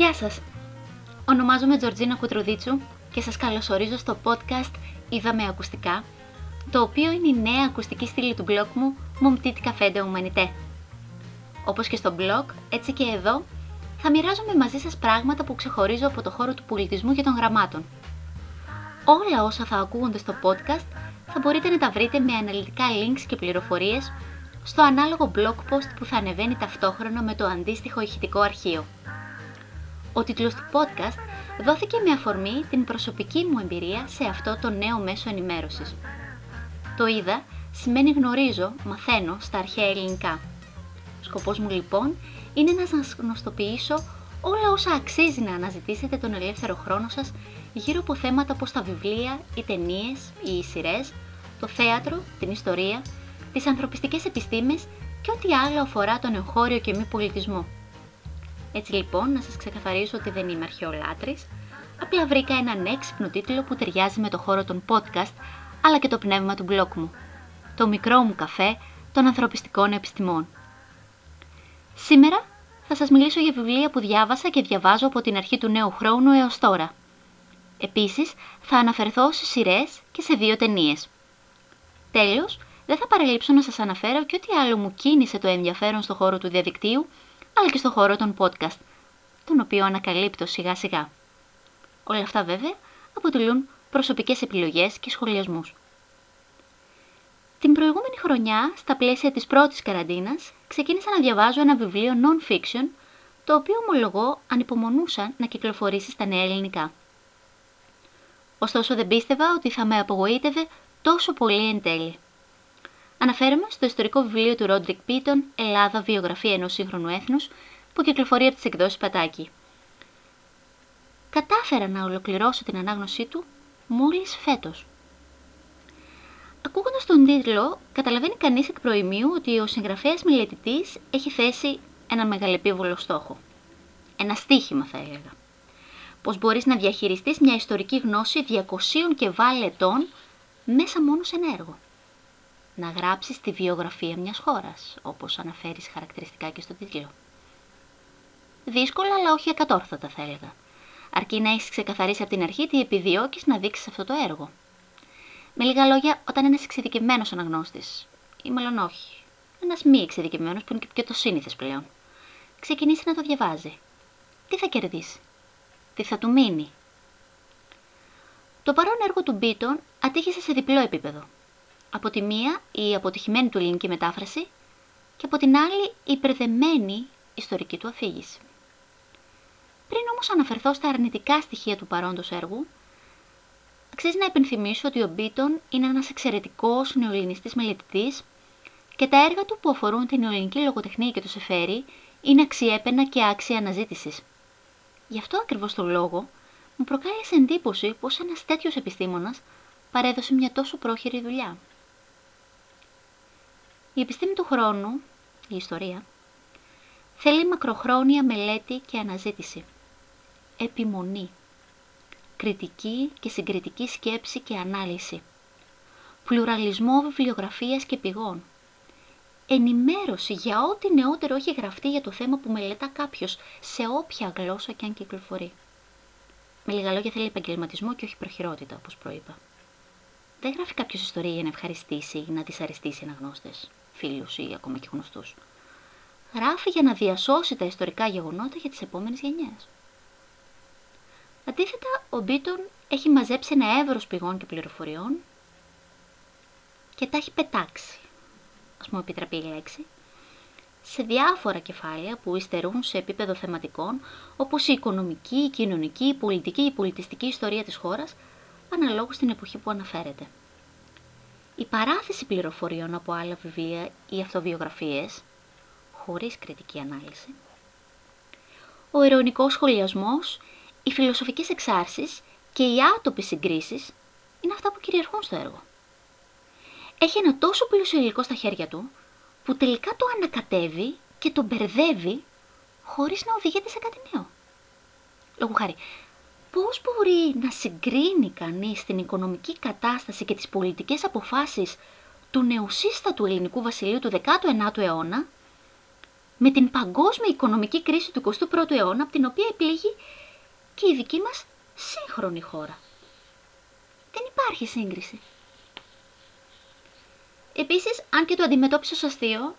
Γεια σας! Ονομάζομαι Τζορτζίνα Κουτρουδίτσου και σας καλωσορίζω στο podcast «Είδαμε ακουστικά», το οποίο είναι η νέα ακουστική στήλη του blog μου «Mon petit café de humanité». Όπως και στο blog, έτσι και εδώ, θα μοιράζομαι μαζί σας πράγματα που ξεχωρίζω από το χώρο του πολιτισμού και των γραμμάτων. Όλα όσα θα ακούγονται στο podcast θα μπορείτε να τα βρείτε με αναλυτικά links και πληροφορίες στο ανάλογο blog post που θα ανεβαίνει ταυτόχρονα με το αντίστοιχο ηχητικό αρχείο. Ο τίτλος του podcast δόθηκε με αφορμή την προσωπική μου εμπειρία σε αυτό το νέο μέσο ενημέρωσης. Το είδα σημαίνει γνωρίζω, μαθαίνω στα αρχαία ελληνικά. Σκοπός μου λοιπόν είναι να σας γνωστοποιήσω όλα όσα αξίζει να αναζητήσετε τον ελεύθερο χρόνο σας γύρω από θέματα όπως τα βιβλία, οι ταινίες, οι σειρές, το θέατρο, την ιστορία, τις ανθρωπιστικές επιστήμες και ό,τι άλλο αφορά τον εγχώριο και μη πολιτισμό. Έτσι λοιπόν, να σας ξεκαθαρίσω ότι δεν είμαι αρχαιολάτρης, απλά βρήκα έναν έξυπνο τίτλο που ταιριάζει με το χώρο των podcast, αλλά και το πνεύμα του blog μου. Το μικρό μου καφέ των ανθρωπιστικών επιστημών. Σήμερα θα σας μιλήσω για βιβλία που διάβασα και διαβάζω από την αρχή του νέου χρόνου έως τώρα. Επίσης, θα αναφερθώ σε σειρές και σε δύο ταινίες. Τέλος, δεν θα παραλείψω να σας αναφέρω και ό,τι άλλο μου κίνησε το ενδιαφέρον στο χώρο του διαδικτύου, αλλά και στο χώρο των podcast, τον οποίο ανακαλύπτω σιγά σιγά. Όλα αυτά βέβαια αποτελούν προσωπικές επιλογές και σχολιασμούς. Την προηγούμενη χρονιά, στα πλαίσια της πρώτης καραντίνας, ξεκίνησα να διαβάζω ένα βιβλίο non-fiction, το οποίο ομολογώ ανυπομονούσα να κυκλοφορήσει στα νέα ελληνικά. Ωστόσο δεν πίστευα ότι θα με απογοήτευε τόσο πολύ εν τέλει. Αναφέρομαι στο ιστορικό βιβλίο του Ρόντρικ Πίτον «Ελλάδα, βιογραφία ενός σύγχρονου έθνους» που κυκλοφορεί από τις εκδόσεις Πατάκη. Κατάφερα να ολοκληρώσω την ανάγνωσή του μόλις φέτος. Ακούγοντας τον τίτλο, καταλαβαίνει κανείς εκ προημίου ότι ο συγγραφέας μελετητής έχει θέσει ένα μεγαλεπίβολο στόχο. Ένα στίχημα θα έλεγα. Πως μπορείς να διαχειριστείς μια ιστορική γνώση 200 και βάλε ετών μέσα μόνο σε ένα έργο. Να γράψεις τη βιογραφία μιας χώρας, όπως αναφέρεις χαρακτηριστικά και στο τίτλο. Δύσκολα, αλλά όχι ακατόρθωτα θα έλεγα. Αρκεί να έχεις ξεκαθαρίσει από την αρχή τι επιδιώκεις να δείξεις αυτό το έργο. Με λίγα λόγια, όταν ένας εξειδικευμένος αναγνώστης, ή μάλλον όχι, ένας μη εξειδικευμένος που είναι και το σύνηθες πλέον, ξεκινήσει να το διαβάζει, τι θα κερδίσει, τι θα του μείνει. Το παρόν έργο του Μπίτον ατύχησε σε διπλό επίπεδο. Από τη μία η αποτυχημένη του ελληνική μετάφραση και από την άλλη η υπερδεμένη ιστορική του αφήγηση. Πριν όμως αναφερθώ στα αρνητικά στοιχεία του παρόντος έργου, αξίζει να υπενθυμίσω ότι ο Μπίτον είναι ένας εξαιρετικός νεοελληνιστής μελετητής και τα έργα του που αφορούν την νεοελληνική λογοτεχνία και το σεφέρι είναι αξιέπαινα και άξια αναζήτησης. Γι' αυτό ακριβώς το λόγο μου προκάλεσε εντύπωση πως ένας τέτοιος επιστήμονας παρέδωσε μια τόσο πρόχειρη δουλειά. Η επιστήμη του χρόνου, η ιστορία, θέλει μακροχρόνια μελέτη και αναζήτηση. Επιμονή. Κριτική και συγκριτική σκέψη και ανάλυση. Πλουραλισμό βιβλιογραφίας και πηγών. Ενημέρωση για ό,τι νεότερο έχει γραφτεί για το θέμα που μελετά κάποιος σε όποια γλώσσα και αν κυκλοφορεί. Με λίγα λόγια θέλει επαγγελματισμό και όχι προχειρότητα, όπως προείπα. Δεν γράφει κάποιος ιστορία για να ευχαριστήσει ή να δυσαρεστήσει αναγνώστε, φίλους ή ακόμα και γνωστούς. Γράφει για να διασώσει τα ιστορικά γεγονότα για τις επόμενες γενιές. Αντίθετα, ο Μπίτον έχει μαζέψει ένα εύρος πηγών και πληροφοριών και τα έχει πετάξει, ας μου επιτραπεί η λέξη, σε διάφορα κεφάλαια που υστερούν σε επίπεδο θεματικών, όπως η οικονομική, η κοινωνική, η πολιτική, η πολιτιστική ιστορία της χώρας, αναλόγως στην εποχή που αναφέρεται. Η παράθεση πληροφοριών από άλλα βιβλία ή αυτοβιογραφίες, χωρίς κριτική ανάλυση, ο ειρωνικός σχολιασμός, οι φιλοσοφικές εξάρσεις και οι άτοπες συγκρίσεις είναι αυτά που κυριαρχούν στο έργο. Έχει ένα τόσο πλούσιο υλικό στα χέρια του, που τελικά το ανακατεύει και το μπερδεύει χωρίς να οδηγείται σε κάτι νέο. Λόγω χάρη, πώς μπορεί να συγκρίνει κανείς την οικονομική κατάσταση και τις πολιτικές αποφάσεις του νεοσύστατου ελληνικού βασιλείου του 19ου αιώνα με την παγκόσμια οικονομική κρίση του 21ου αιώνα, από την οποία επλήγει και η δική μας σύγχρονη χώρα; Δεν υπάρχει σύγκριση. Επίσης, αν και το αντιμετώπισε ως αστείο,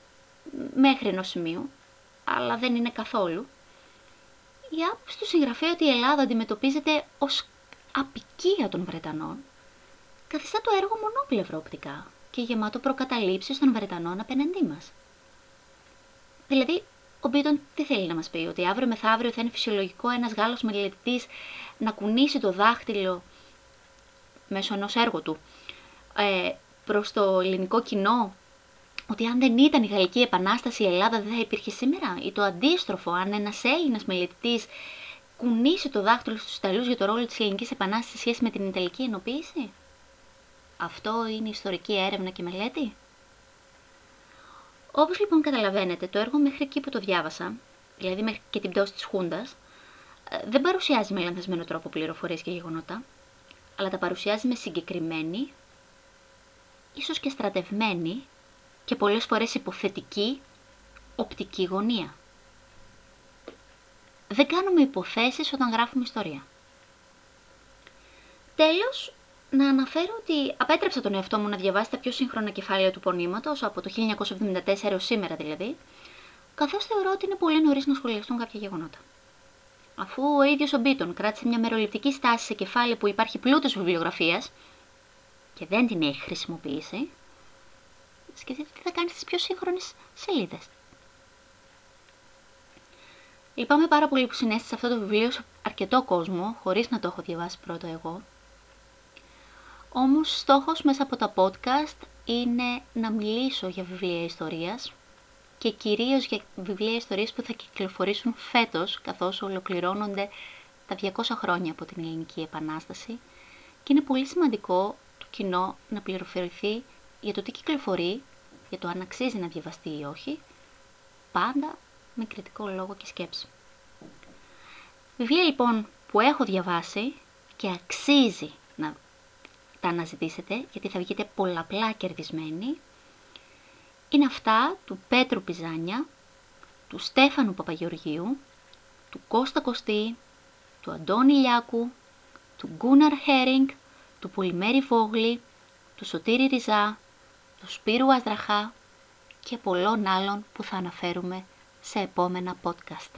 μέχρι ενός σημείου, αλλά δεν είναι καθόλου, η άποψη του συγγραφέα ότι η Ελλάδα αντιμετωπίζεται ως απικία των Βρετανών, καθιστά το έργο μονόπλευρο οπτικά και γεμάτο προκαταλήψεις των Βρετανών απέναντί μας. Δηλαδή, ο Μπίτον τι θέλει να μας πει, ότι αύριο μεθαύριο θα είναι φυσιολογικό ένας Γάλλος μελετητής να κουνήσει το δάχτυλο μέσω ενός έργου του ε, προς το ελληνικό κοινό; Ότι αν δεν ήταν η Γαλλική Επανάσταση η Ελλάδα δεν θα υπήρχε σήμερα; Ή το αντίστροφο, αν ένας Έλληνας μελετητής κουνήσει το δάχτυλο στους Ιταλούς για το ρόλο της Ελληνικής Επανάστασης σε σχέση με την Ιταλική ενοποίηση; Αυτό είναι ιστορική έρευνα και μελέτη; Όπως λοιπόν καταλαβαίνετε, το έργο μέχρι εκεί που το διάβασα, δηλαδή μέχρι και την πτώση της Χούντας, ε, δεν παρουσιάζει με λανθασμένο τρόπο πληροφορίες και γεγονότα, αλλά τα παρουσιάζει με συγκεκριμένη, ίσως και στρατευμένη και πολλές φορές υποθετική οπτική γωνία. Δεν κάνουμε υποθέσεις όταν γράφουμε ιστορία. Τέλος, να αναφέρω ότι απέτρεψα τον εαυτό μου να διαβάσει τα πιο σύγχρονα κεφάλαια του πονήματος, από το 1974 έως σήμερα δηλαδή, καθώς θεωρώ ότι είναι πολύ νωρίς να σχολιαστούν κάποια γεγονότα. Αφού ο ίδιος ο Μπίτον κράτησε μια μεροληπτική στάση σε κεφάλαιο που υπάρχει πλούτος βιβλιογραφίας και δεν την έχει χρησιμοποιήσει, σκεφτείτε τι θα κάνει στις πιο σύγχρονες σελίδες. Λυπάμαι πάρα πολύ που συνέστησα αυτό το βιβλίο σε αρκετό κόσμο, χωρίς να το έχω διαβάσει πρώτο εγώ, όμως στόχος μέσα από τα podcast είναι να μιλήσω για βιβλία ιστορίας και κυρίως για βιβλία ιστορίας που θα κυκλοφορήσουν φέτος καθώς ολοκληρώνονται τα 200 χρόνια από την Ελληνική Επανάσταση και είναι πολύ σημαντικό το κοινό να πληροφορηθεί για το τι κυκλοφορεί, για το αν αξίζει να διαβαστεί ή όχι, πάντα με κριτικό λόγο και σκέψη. Βιβλία λοιπόν που έχω διαβάσει και αξίζει να τα αναζητήσετε, γιατί θα βγείτε πολλαπλά κερδισμένοι, είναι αυτά του Πέτρου Πιζάνια, του Στέφανου Παπαγεωργίου, του Κώστα Κωστή, του Αντώνη Λιάκου, του Γκούναρ Χέρινγκ, του Πολυμέρη Βόγλη, του Σωτήρη Ριζά, του Σπύρου Αζραχά και πολλών άλλων που θα αναφέρουμε σε επόμενα podcast.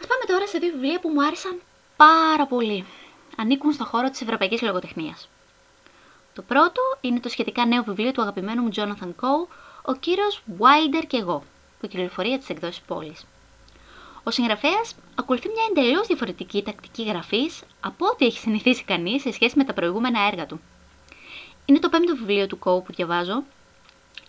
Ας πάμε τώρα σε δύο βιβλία που μου άρεσαν πάρα πολύ ανήκουν στο χώρο της ευρωπαϊκής λογοτεχνίας. Το πρώτο είναι το σχετικά νέο βιβλίο του αγαπημένου μου Jonathan Coe, ο κύριος Wilder και εγώ, που κυκλοφορεί για τις εκδόσεις πόλης. Ο συγγραφέας ακολουθεί μια εντελώς διαφορετική τακτική γραφής από ό,τι έχει συνηθίσει κανείς σε σχέση με τα προηγούμενα έργα του. Είναι το πέμπτο βιβλίο του Κόου που διαβάζω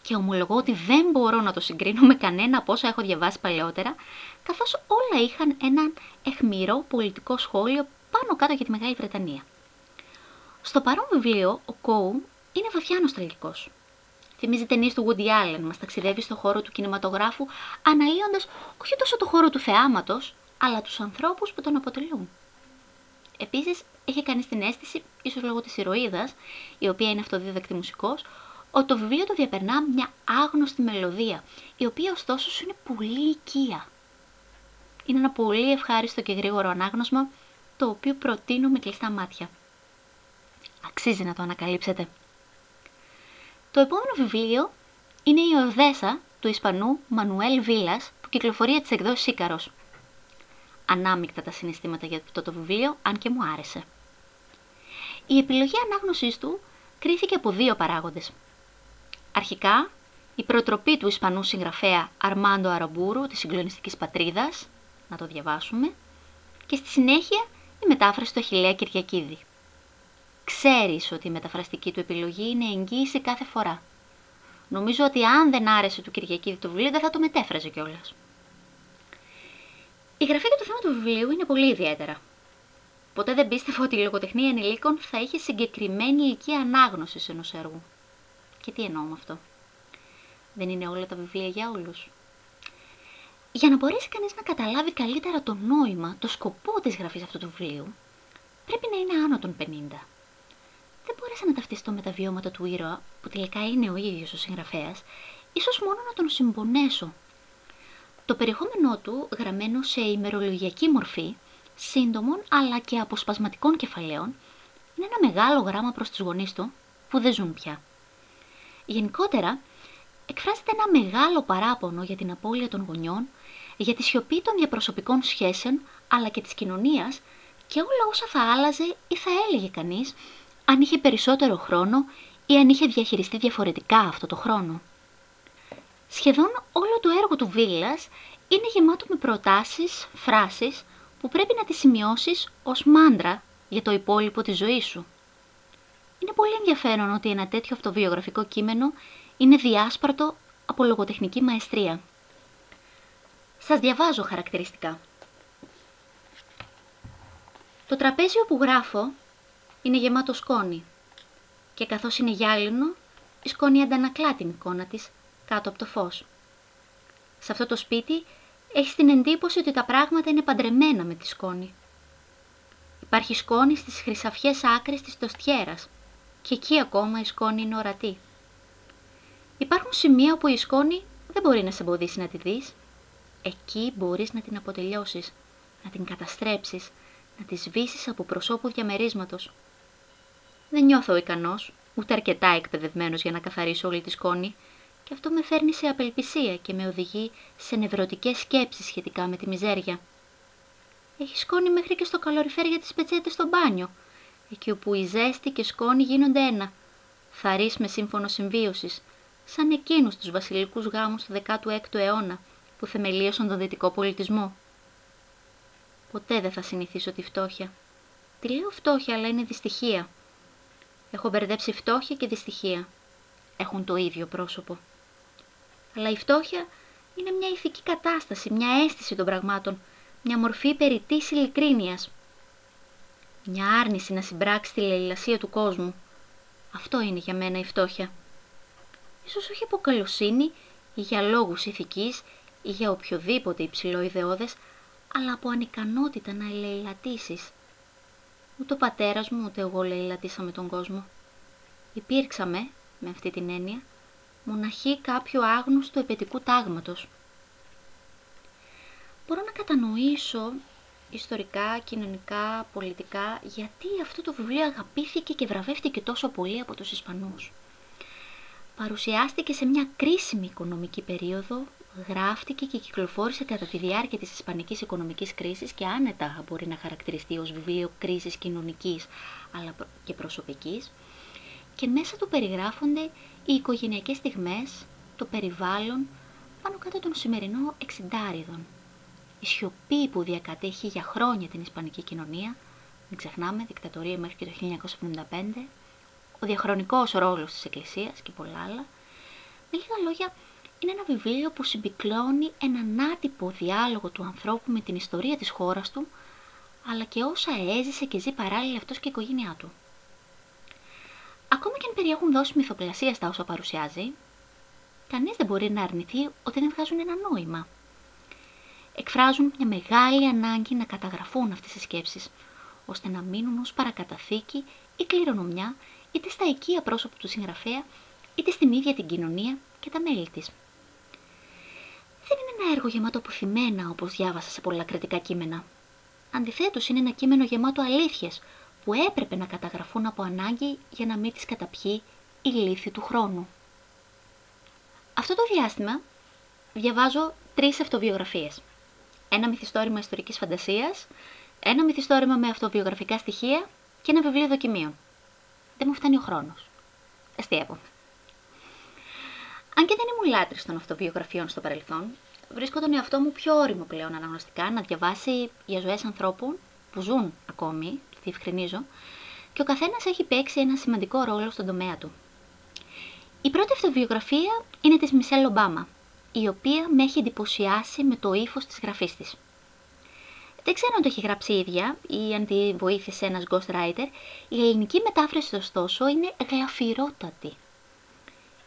και ομολογώ ότι δεν μπορώ να το συγκρίνω με κανένα από όσα έχω διαβάσει παλαιότερα, καθώς όλα είχαν έναν εχμηρό πολιτικό σχόλιο πάνω κάτω για τη Μεγάλη Βρετανία. Στο παρόν βιβλίο, ο Κόου είναι βαθιά νοσταλγικός. Θυμίζει ταινίες του Woody Allen, μας ταξιδεύει στο χώρο του κινηματογράφου, αναλύοντας όχι τόσο το χώρο του θεάματος, αλλά τους ανθρώπους που τον αποτελούν. Επίσης, έχει κάνει την αίσθηση, ίσως λόγω της ηρωίδας, η οποία είναι αυτοδίδακτη μουσικός, ότι το βιβλίο του διαπερνά μια άγνωστη μελωδία, η οποία ωστόσο σου είναι πολύ οικία. Είναι ένα πολύ ευχάριστο και γρήγορο ανάγνωσμα το οποίο προτείνω με κλειστά μάτια. Αξίζει να το ανακαλύψετε. Το επόμενο βιβλίο είναι η Οδέσα του Ισπανού Μανουέλ Βίλας που κυκλοφορεί για τις εκδόσεις Ίκαρος. Ανάμεικτα τα συναισθήματα για αυτό το βιβλίο, αν και μου άρεσε. Η επιλογή ανάγνωσής του κρίθηκε από δύο παράγοντες. Αρχικά, η προτροπή του Ισπανού συγγραφέα Αρμάντο Αραμπούρου της συγκλονιστικής πατρίδας, να το διαβάσουμε, και στη συνέχεια η μετάφραση του Αχιλέα Κυριακίδη. Ξέρεις ότι η μεταφραστική του επιλογή είναι εγγύηση κάθε φορά. Νομίζω ότι αν δεν άρεσε του Κυριακίδη το βιβλίο δεν θα το μετέφραζε κιόλας. Η γραφή και το θέμα του βιβλίου είναι πολύ ιδιαίτερα. Ποτέ δεν πίστευα ότι η λογοτεχνία ενηλίκων θα είχε συγκεκριμένη ηλικία ανάγνωσης ενός έργου. Και τι εννοώ με αυτό. Δεν είναι όλα τα βιβλία για όλους. Για να μπορέσει κανείς να καταλάβει καλύτερα το νόημα, το σκοπό της γραφής αυτού του βιβλίου, πρέπει να είναι άνω των 50. Δεν μπόρεσα να ταυτιστώ με τα βιώματα του ήρωα, που τελικά είναι ο ίδιος ο συγγραφέας, ίσως μόνο να τον συμπονέσω. Το περιεχόμενό του, γραμμένο σε ημερολογιακή μορφή, σύντομων αλλά και αποσπασματικών κεφαλαίων, είναι ένα μεγάλο γράμμα προς τους γονείς του που δεν ζουν πια. Γενικότερα, εκφράζεται ένα μεγάλο παράπονο για την απώλεια των γονιών, για τη σιωπή των διαπροσωπικών σχέσεων αλλά και της κοινωνίας και όλα όσα θα άλλαζε ή θα έλεγε κανείς αν είχε περισσότερο χρόνο ή αν είχε διαχειριστεί διαφορετικά αυτό το χρόνο. Σχεδόν όλο το έργο του Βίλας είναι γεμάτο με προτάσεις, φράσεις που πρέπει να τις σημειώσεις ως μάντρα για το υπόλοιπο της ζωής σου. Είναι πολύ ενδιαφέρον ότι ένα τέτοιο αυτοβιογραφικό κείμενο είναι διάσπαρτο από λογοτεχνική μαεστρία. Σας διαβάζω χαρακτηριστικά. Το τραπέζι που γράφω είναι γεμάτο σκόνη και καθώς είναι γυάλινο, η σκόνη αντανακλά την εικόνα της κάτω από το φως. Σε αυτό το σπίτι έχεις την εντύπωση ότι τα πράγματα είναι παντρεμένα με τη σκόνη. Υπάρχει σκόνη στις χρυσαφιές άκρες της τοστιέρας και εκεί ακόμα η σκόνη είναι ορατή. Υπάρχουν σημεία όπου η σκόνη δεν μπορεί να σε εμποδίσει να τη δεις. Εκεί μπορείς να την αποτελειώσεις, να την καταστρέψεις, να τη σβήσεις από προσώπου διαμερίσματος. Δεν νιώθω ικανός, ούτε αρκετά εκπαιδευμένος για να καθαρίσω όλη τη σκόνη και αυτό με φέρνει σε απελπισία και με οδηγεί σε νευρωτικές σκέψεις σχετικά με τη μιζέρια. Έχει σκόνη μέχρι και στο καλοριφέρ για τις πετσέτες στο μπάνιο, εκεί όπου η ζέστη και σκόνη γίνονται ένα. Θαρείς με σύμφωνο συμβίωσης, σαν εκείνους τους βασιλικούς γάμους του 16ου αιώνα που θεμελίωσαν τον δυτικό πολιτισμό. Ποτέ δεν θα συνηθίσω τη φτώχεια. Τη λέω φτώχεια, αλλά είναι δυστυχία. Έχω μπερδέψει φτώχεια και δυστυχία. Έχουν το ίδιο πρόσωπο. Αλλά η φτώχεια είναι μια ηθική κατάσταση, μια αίσθηση των πραγμάτων, μια μορφή περιττής ειλικρίνειας. Μια άρνηση να συμπράξει τη λαϊλασία του κόσμου. Αυτό είναι για μένα η φτώχεια. Ίσως όχι από καλοσύνη ή για λόγους ηθικής ή για οποιοδήποτε υψηλό ιδεώδες, αλλά από ανικανότητα να ελεηλατήσεις. Ούτε ο πατέρας μου ούτε εγώ λαιλατήσαμε τον κόσμο. Υπήρξαμε, με αυτή την έννοια, μοναχοί κάποιου άγνωστου επαιτικού τάγματος. Μπορώ να κατανοήσω ιστορικά, κοινωνικά, πολιτικά, γιατί αυτό το βιβλίο αγαπήθηκε και βραβεύτηκε τόσο πολύ από τους Ισπανούς. Παρουσιάστηκε σε μια κρίσιμη οικονομική περίοδο, γράφτηκε και κυκλοφόρησε κατά τη διάρκεια της Ισπανικής οικονομικής κρίσης και άνετα μπορεί να χαρακτηριστεί ως βιβλίο κρίσης κοινωνικής αλλά και προσωπικής και μέσα του περιγράφονται οι οικογενειακές στιγμές, το περιβάλλον πάνω κάτω των σημερινών εξιντάριδων. Η σιωπή που διακατέχει για χρόνια την Ισπανική κοινωνία, μην ξεχνάμε, δικτατορία μέχρι και το 1975, ο διαχρονικός ρόλος της Εκκλησίας και πολλά άλλα. Με λίγα λόγια, είναι ένα βιβλίο που συμπυκλώνει έναν άτυπο διάλογο του ανθρώπου με την ιστορία της χώρας του, αλλά και όσα έζησε και ζει παράλληλα αυτός και η οικογένειά του. Ακόμα και αν περιέχουν δώσει μυθοπλασίας στα όσα παρουσιάζει, κανείς δεν μπορεί να αρνηθεί ότι δεν βγάζουν ένα νόημα. Εκφράζουν μια μεγάλη ανάγκη να καταγραφούν αυτές οι σκέψεις, ώστε να μείνουν ως παρακαταθήκη ή κληρονομιά είτε στα οικία πρόσωπα του συγγραφέα, είτε στην ίδια την κοινωνία και τα μέλη της. Δεν είναι ένα έργο γεμάτο αποθυμένα όπως διάβασα σε πολλά κριτικά κείμενα. Αντιθέτως είναι ένα κείμενο γεμάτο αλήθειες που έπρεπε να καταγραφούν από ανάγκη για να μην τις καταπιεί η λύθη του χρόνου. Αυτό το διάστημα διαβάζω τρεις αυτοβιογραφίες. Ένα μυθιστόρημα ιστορικής φαντασίας, ένα μυθιστόρημα με αυτοβιογραφικά στοιχεία και ένα βιβλίο δοκιμίων. Δεν μου φτάνει ο χρόνος. Αστείευομαι. Αν και δεν ήμουν λάτρης των αυτοβιογραφιών στο παρελθόν, βρίσκω τον εαυτό μου πιο όριμο πλέον αναγνωστικά να διαβάσει για ζωές ανθρώπων που ζουν ακόμη διευκρινίζω, και ο καθένας έχει παίξει ένα σημαντικό ρόλο στον τομέα του. Η πρώτη αυτοβιογραφία είναι της Μισελ Ομπάμα, η οποία με έχει εντυπωσιάσει με το ύφος της γραφής της. Δεν ξέρω αν το έχει γράψει η ίδια ή αν τη βοήθησε ένας ghostwriter, η ελληνική μετάφραση ωστόσο είναι γλαφυρότατη.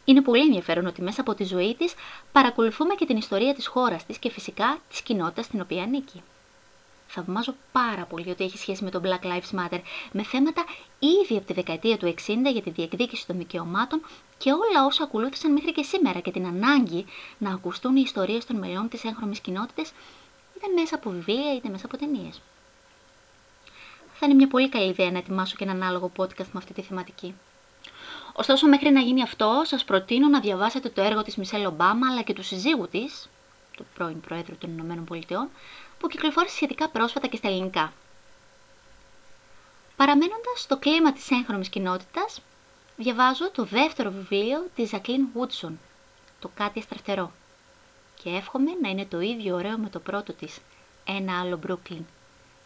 Είναι πολύ ενδιαφέρον ότι μέσα από τη ζωή της παρακολουθούμε και την ιστορία της χώρας της και φυσικά της κοινότητας στην οποία ανήκει. Θαυμάζω πάρα πολύ ότι έχει σχέση με το Black Lives Matter, με θέματα ήδη από τη δεκαετία του 60 για τη διεκδίκηση των δικαιωμάτων και όλα όσα ακολούθησαν μέχρι και σήμερα και την ανάγκη να ακουστούν οι ιστορίες των μελών της έγχρωμης κοινότητας, είτε μέσα από βιβλία είτε μέσα από ταινίες. Θα είναι μια πολύ καλή ιδέα να ετοιμάσω και ένα ανάλογο podcast με αυτή τη θεματική. Ωστόσο, μέχρι να γίνει αυτό, σας προτείνω να διαβάσετε το έργο της Μισελ Ομπάμα αλλά και του συζύγου της, του πρώην Προέδρου των Ηνωμένων Πολιτειών, που κυκλοφόρησε σχετικά πρόσφατα και στα ελληνικά. Παραμένοντας στο κλίμα της έγχρωμης κοινότητας, διαβάζω το δεύτερο βιβλίο της Ζακλίν Βούτσον, το «Κάτι αστραφτερό» και εύχομαι να είναι το ίδιο ωραίο με το πρώτο της, «Ένα άλλο Μπρούκλιν»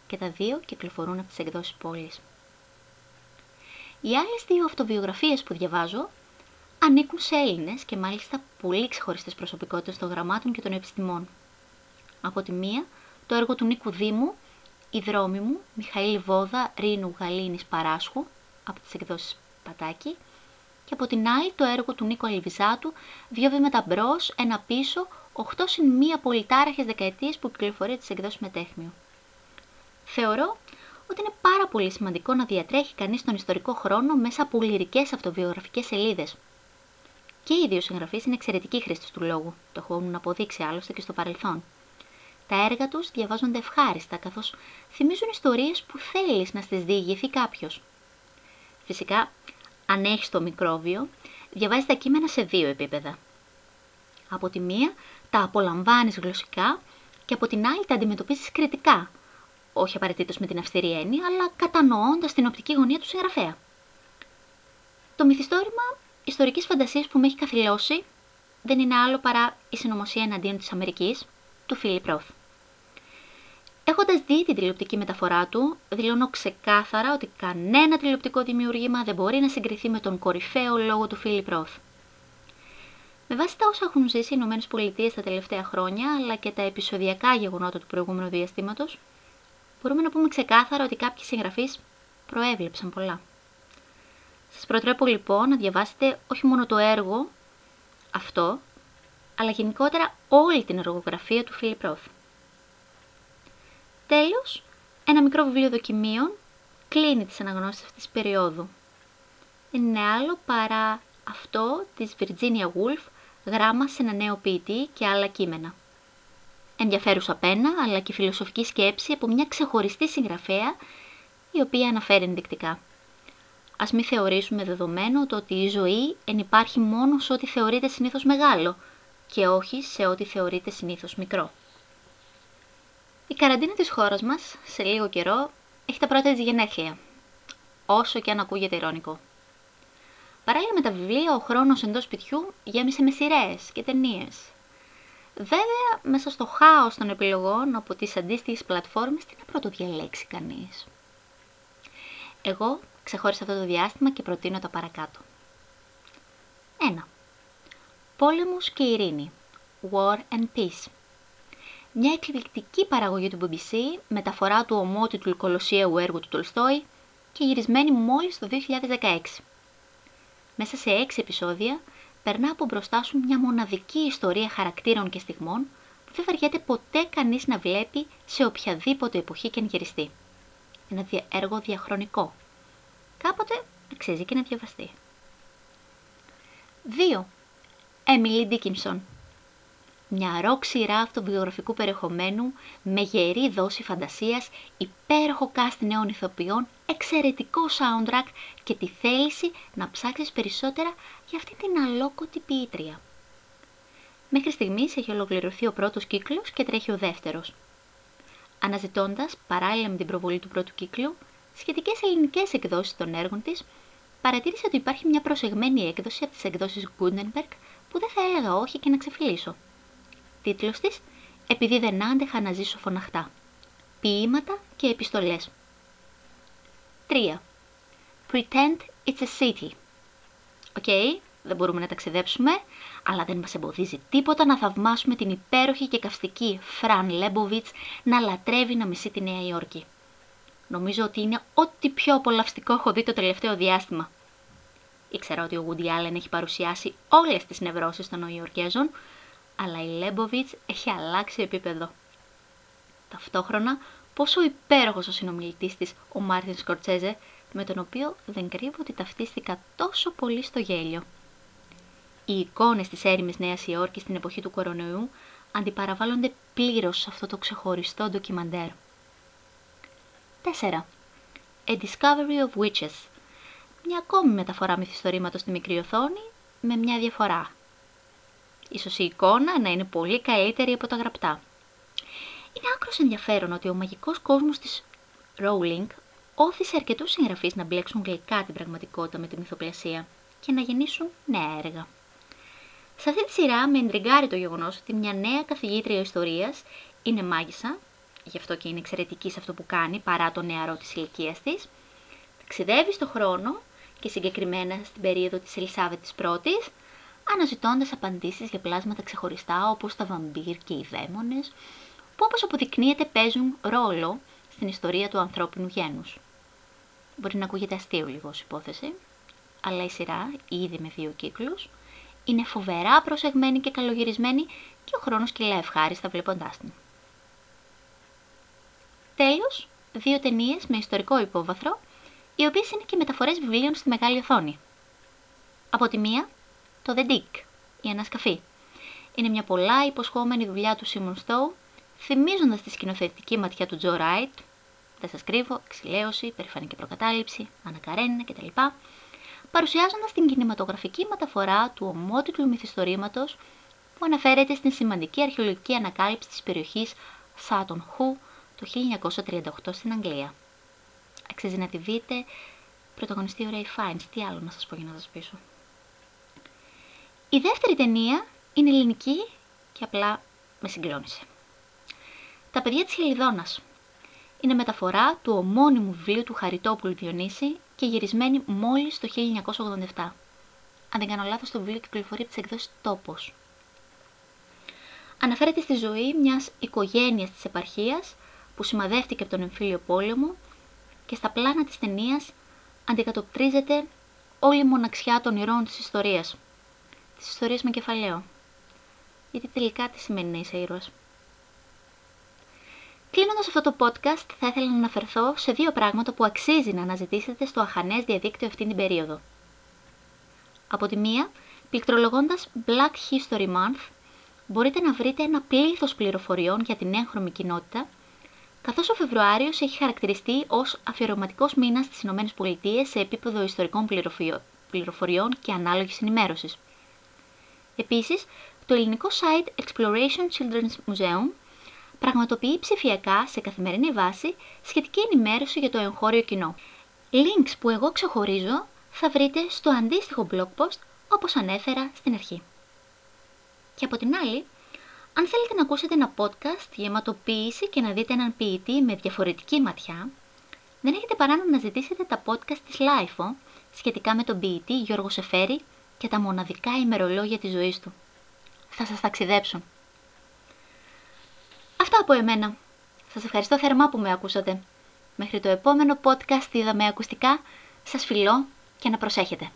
και τα δύο κυκλοφορούν από τις εκδόσεις πόλης. Οι άλλες δύο αυτοβιογραφίες που διαβάζω ανήκουν σε Έλληνες και μάλιστα πολύ ξεχωριστές προσωπικότητες των γραμμάτων και των επιστημών. Από τη μία, το έργο του Νίκου Δήμου, «Η δρόμη μου», Μιχαήλ Βόδα, Ρήνου Γαλήνης Παράσχου, από τις εκδόσεις Πατάκη, και από την άλλη το έργο του Νίκου Αλιβιζάτου, δύο βήματα μπρος, ένα πίσω, οχτώ συν μία πολυτάραχες δεκαετίες που κυκλοφορεί τις εκδόσεις Μετέχμιο. Θεωρώ ότι είναι πάρα πολύ σημαντικό να διατρέχει κανείς τον ιστορικό χρόνο μέσα από λυρικές αυτοβιογραφικές σελίδες. Και οι δύο συγγραφείς είναι εξαιρετικοί χρήστες του λόγου, το έχουν αποδείξει άλλωστε και στο παρελθόν. Τα έργα τους διαβάζονται ευχάριστα, καθώς θυμίζουν ιστορίες που θέλεις να στις διηγηθεί κάποιος. Φυσικά, αν έχεις το μικρόβιο, διαβάζεις τα κείμενα σε δύο επίπεδα. Από τη μία, τα απολαμβάνεις γλωσσικά και από την άλλη τα αντιμετωπίζεις κριτικά, όχι απαραίτητος με την αυστηρή έννοια, αλλά κατανοώντας την οπτική γωνία του συγγραφέα. Το μυθιστόρημα ιστορικής φαντασίας που με έχει καθυλώσει δεν είναι άλλο παρά η συνωμοσία εναντίον της Αμερικής, του Φίλιπ Ρόθ. Έχοντας δει την τηλεοπτική μεταφορά του, δηλώνω ξεκάθαρα ότι κανένα τηλεοπτικό δημιούργημα δεν μπορεί να συγκριθεί με τον κορυφαίο λόγο του Φίλιπ Ρόθ. Με βάση τα όσα έχουν ζήσει οι ΗΠΑ τα τελευταία χρόνια, αλλά και τα επεισοδιακά γεγονότα του προηγούμενου διαστήματος, μπορούμε να πούμε ξεκάθαρα ότι κάποιοι συγγραφείς προέβλεψαν πολλά. Σας προτρέπω λοιπόν να διαβάσετε όχι μόνο το έργο αυτό, αλλά γενικότερα όλη την εργογραφία του Φίλιπ Ρόθ. Τέλος, ένα μικρό βιβλίο δοκιμίων κλείνει τις αναγνώσεις αυτής της περίοδου. Δεν είναι άλλο παρά αυτό της Virginia Woolf, γράμμα σε ένα νέο ποιητή και άλλα κείμενα. Ενδιαφέρουσα πένα, αλλά και φιλοσοφική σκέψη από μια ξεχωριστή συγγραφέα, η οποία αναφέρει ενδεικτικά. Ας μην θεωρήσουμε δεδομένο το ότι η ζωή εν υπάρχει μόνο σε ό,τι θεωρείται συνήθως μεγάλο και όχι σε ό,τι θεωρείται συνήθως μικρό. Η καραντίνα της χώρας μας, σε λίγο καιρό, έχει τα πρώτα της γενέθλια, όσο και αν ακούγεται ηρωνικό. Παράλληλα με τα βιβλία, ο χρόνος εντός σπιτιού γέμισε με σειρές και ταινίες. Βέβαια, μέσα στο χάος των επιλογών από τις αντίστοιχες πλατφόρμες, τι να πρώτο διαλέξει κανείς. Εγώ ξεχώρισα αυτό το διάστημα και προτείνω τα παρακάτω. 1. Πόλεμος και ειρήνη. War and Peace μια εκπληκτική παραγωγή του BBC, μεταφορά του ομότιτλου κολοσσιαίου έργου του Τολστόη και γυρισμένη μόλις το 2016. Μέσα σε έξι επεισόδια περνά από μπροστά σου μια μοναδική ιστορία χαρακτήρων και στιγμών που δεν βαριέται ποτέ κανείς να βλέπει σε οποιαδήποτε εποχή και αν γυριστεί. Ένα έργο διαχρονικό. Κάποτε αξίζει και να διαβαστεί. 2. Emily Dickinson μια ροκ σειρά αυτοβιογραφικού περιεχομένου με γερή δόση φαντασίας, υπέροχο cast νέων ηθοποιών, εξαιρετικό soundtrack και τη θέληση να ψάξεις περισσότερα για αυτή την αλόκοτη ποιήτρια. Μέχρι στιγμής έχει ολοκληρωθεί ο πρώτος κύκλος και τρέχει ο δεύτερος. Αναζητώντας, παράλληλα με την προβολή του πρώτου κύκλου, σχετικές ελληνικές εκδόσεις των έργων της, παρατήρησε ότι υπάρχει μια προσεγμένη έκδοση από τις εκδόσεις Gutenberg που δεν θα έλεγα όχι και να ξεφυλλίσω τίτλος της «Επειδή δεν άντεχα να ζήσω φωναχτά». Ποιήματα και επιστολές. 3. Pretend it's a city. OK, okay, δεν μπορούμε να ταξιδέψουμε, αλλά δεν μας εμποδίζει τίποτα να θαυμάσουμε την υπέροχη και καυστική Φραν Λέμποβιτς να λατρεύει να μισεί τη Νέα Υόρκη. Νομίζω ότι είναι ό,τι πιο απολαυστικό έχω δει το τελευταίο διάστημα. Ήξερα ότι ο Woody Allen έχει παρουσιάσει όλες τις νευρώσεις των Νεοϊορκέζων, αλλά η Λέμποβιτς έχει αλλάξει επίπεδο. Ταυτόχρονα, πόσο υπέροχος ο συνομιλητής της, ο Μάρτιν Σκορτσέζε, με τον οποίο δεν κρύβω ότι ταυτίστηκα τόσο πολύ στο γέλιο. Οι εικόνες της έρημης Νέας Υόρκης στην εποχή του κορονοϊού αντιπαραβάλλονται πλήρως σε αυτό το ξεχωριστό ντοκιμαντέρ. 4. A Discovery of Witches. Μια ακόμη μεταφορά μυθιστορήματος στη μικρή οθόνη, με μια διαφορά. Ίσως η εικόνα να είναι πολύ καλύτερη από τα γραπτά. Είναι άκρος ενδιαφέρον ότι ο μαγικός κόσμος της Rowling όθησε αρκετούς συγγραφείς να μπλέξουν γλυκά την πραγματικότητα με τη μυθοπλασία και να γεννήσουν νέα έργα. Σε αυτή τη σειρά με εντριγκάρει το γεγονός ότι μια νέα καθηγήτρια ιστορίας είναι μάγισσα, γι' αυτό και είναι εξαιρετική σε αυτό που κάνει παρά το νεαρό της ηλικίας της, ταξιδεύει στο χρόνο και συγκεκριμένα στην περίοδο της Ελισάβετ της πρώτης, αναζητώντας απαντήσεις για πλάσματα ξεχωριστά όπως τα βαμπύρ και οι δαίμονες, που όπως αποδεικνύεται παίζουν ρόλο στην ιστορία του ανθρώπινου γένους. Μπορεί να ακούγεται αστείο λίγο ως υπόθεση, αλλά η σειρά, ήδη με δύο κύκλους, είναι φοβερά προσεγμένη και καλογυρισμένη και ο χρόνος κυλά ευχάριστα βλέποντάς την. Τέλος, δύο ταινίες με ιστορικό υπόβαθρο, οι οποίες είναι και μεταφορές βιβλίων στη μεγάλη οθόνη. Από τη μία, το The Dick, η ανασκαφή. Είναι μια πολλά υποσχόμενη δουλειά του Σίμον Στόου, θυμίζοντας τη σκηνοθετική ματιά του Τζο Ράιτ, δεν σας κρύβω, εξηλαίωση, περηφανική προκατάληψη, ανακαρένινα κτλ παρουσιάζοντας την κινηματογραφική μεταφορά του ομότιτλου μυθιστορήματος που αναφέρεται στην σημαντική αρχαιολογική ανακάλυψη της περιοχής Σάτον Χου το 1938 στην Αγγλία. Αξίζει να τη δείτε, πρωταγωνιστή ο Ray Fiennes, τι άλλο να σας πω για να σας πείσω. Η δεύτερη ταινία είναι ελληνική και απλά με συγκλώνησε. Τα παιδιά της Χελιδόνας είναι μεταφορά του ομώνυμου βιβλίου του Χαριτόπουλου Διονύση και γυρισμένη μόλις το 1987. Αν δεν κάνω λάθος, το βιβλίο κυκλοφορεί από τις εκδόσεις Τόπος. Αναφέρεται στη ζωή μιας οικογένειας της επαρχίας που σημαδεύτηκε από τον εμφύλιο πόλεμο και στα πλάνα της ταινίας αντικατοπτρίζεται όλη η μοναξιά των ηρώων της ιστορίας. Της ιστορίας με κεφαλαίο. Γιατί τελικά τι σημαίνει να είσαι ήρωας. Κλείνοντας αυτό το podcast, θα ήθελα να αναφερθώ σε δύο πράγματα που αξίζει να αναζητήσετε στο αχανές διαδίκτυο αυτή την περίοδο. Από τη μία, πληκτρολογώντας Black History Month, μπορείτε να βρείτε ένα πλήθος πληροφοριών για την έγχρωμη κοινότητα, καθώς ο Φεβρουάριος έχει χαρακτηριστεί ως αφιερωματικός μήνας στις ΗΠΑ σε επίπεδο ιστορικών πληροφοριών και ανάλογης ενημέρωσης. Επίσης, το ελληνικό site Exploration Children's Museum πραγματοποιεί ψηφιακά σε καθημερινή βάση σχετική ενημέρωση για το εγχώριο κοινό. Links που εγώ ξεχωρίζω θα βρείτε στο αντίστοιχο blog post όπως ανέφερα στην αρχή. Και από την άλλη, αν θέλετε να ακούσετε ένα podcast γεματοποίηση και να δείτε έναν ποιητή με διαφορετική ματιά, δεν έχετε παρά να αναζητήσετε τα podcast της LIFO σχετικά με τον ποιητή Γιώργο Σεφέρη και τα μοναδικά ημερολόγια της ζωής του. Θα σας ταξιδέψουν. Αυτά από εμένα. Σας ευχαριστώ θερμά που με ακούσατε. Μέχρι το επόμενο podcast είδαμε ακουστικά. Σας φιλώ και να προσέχετε.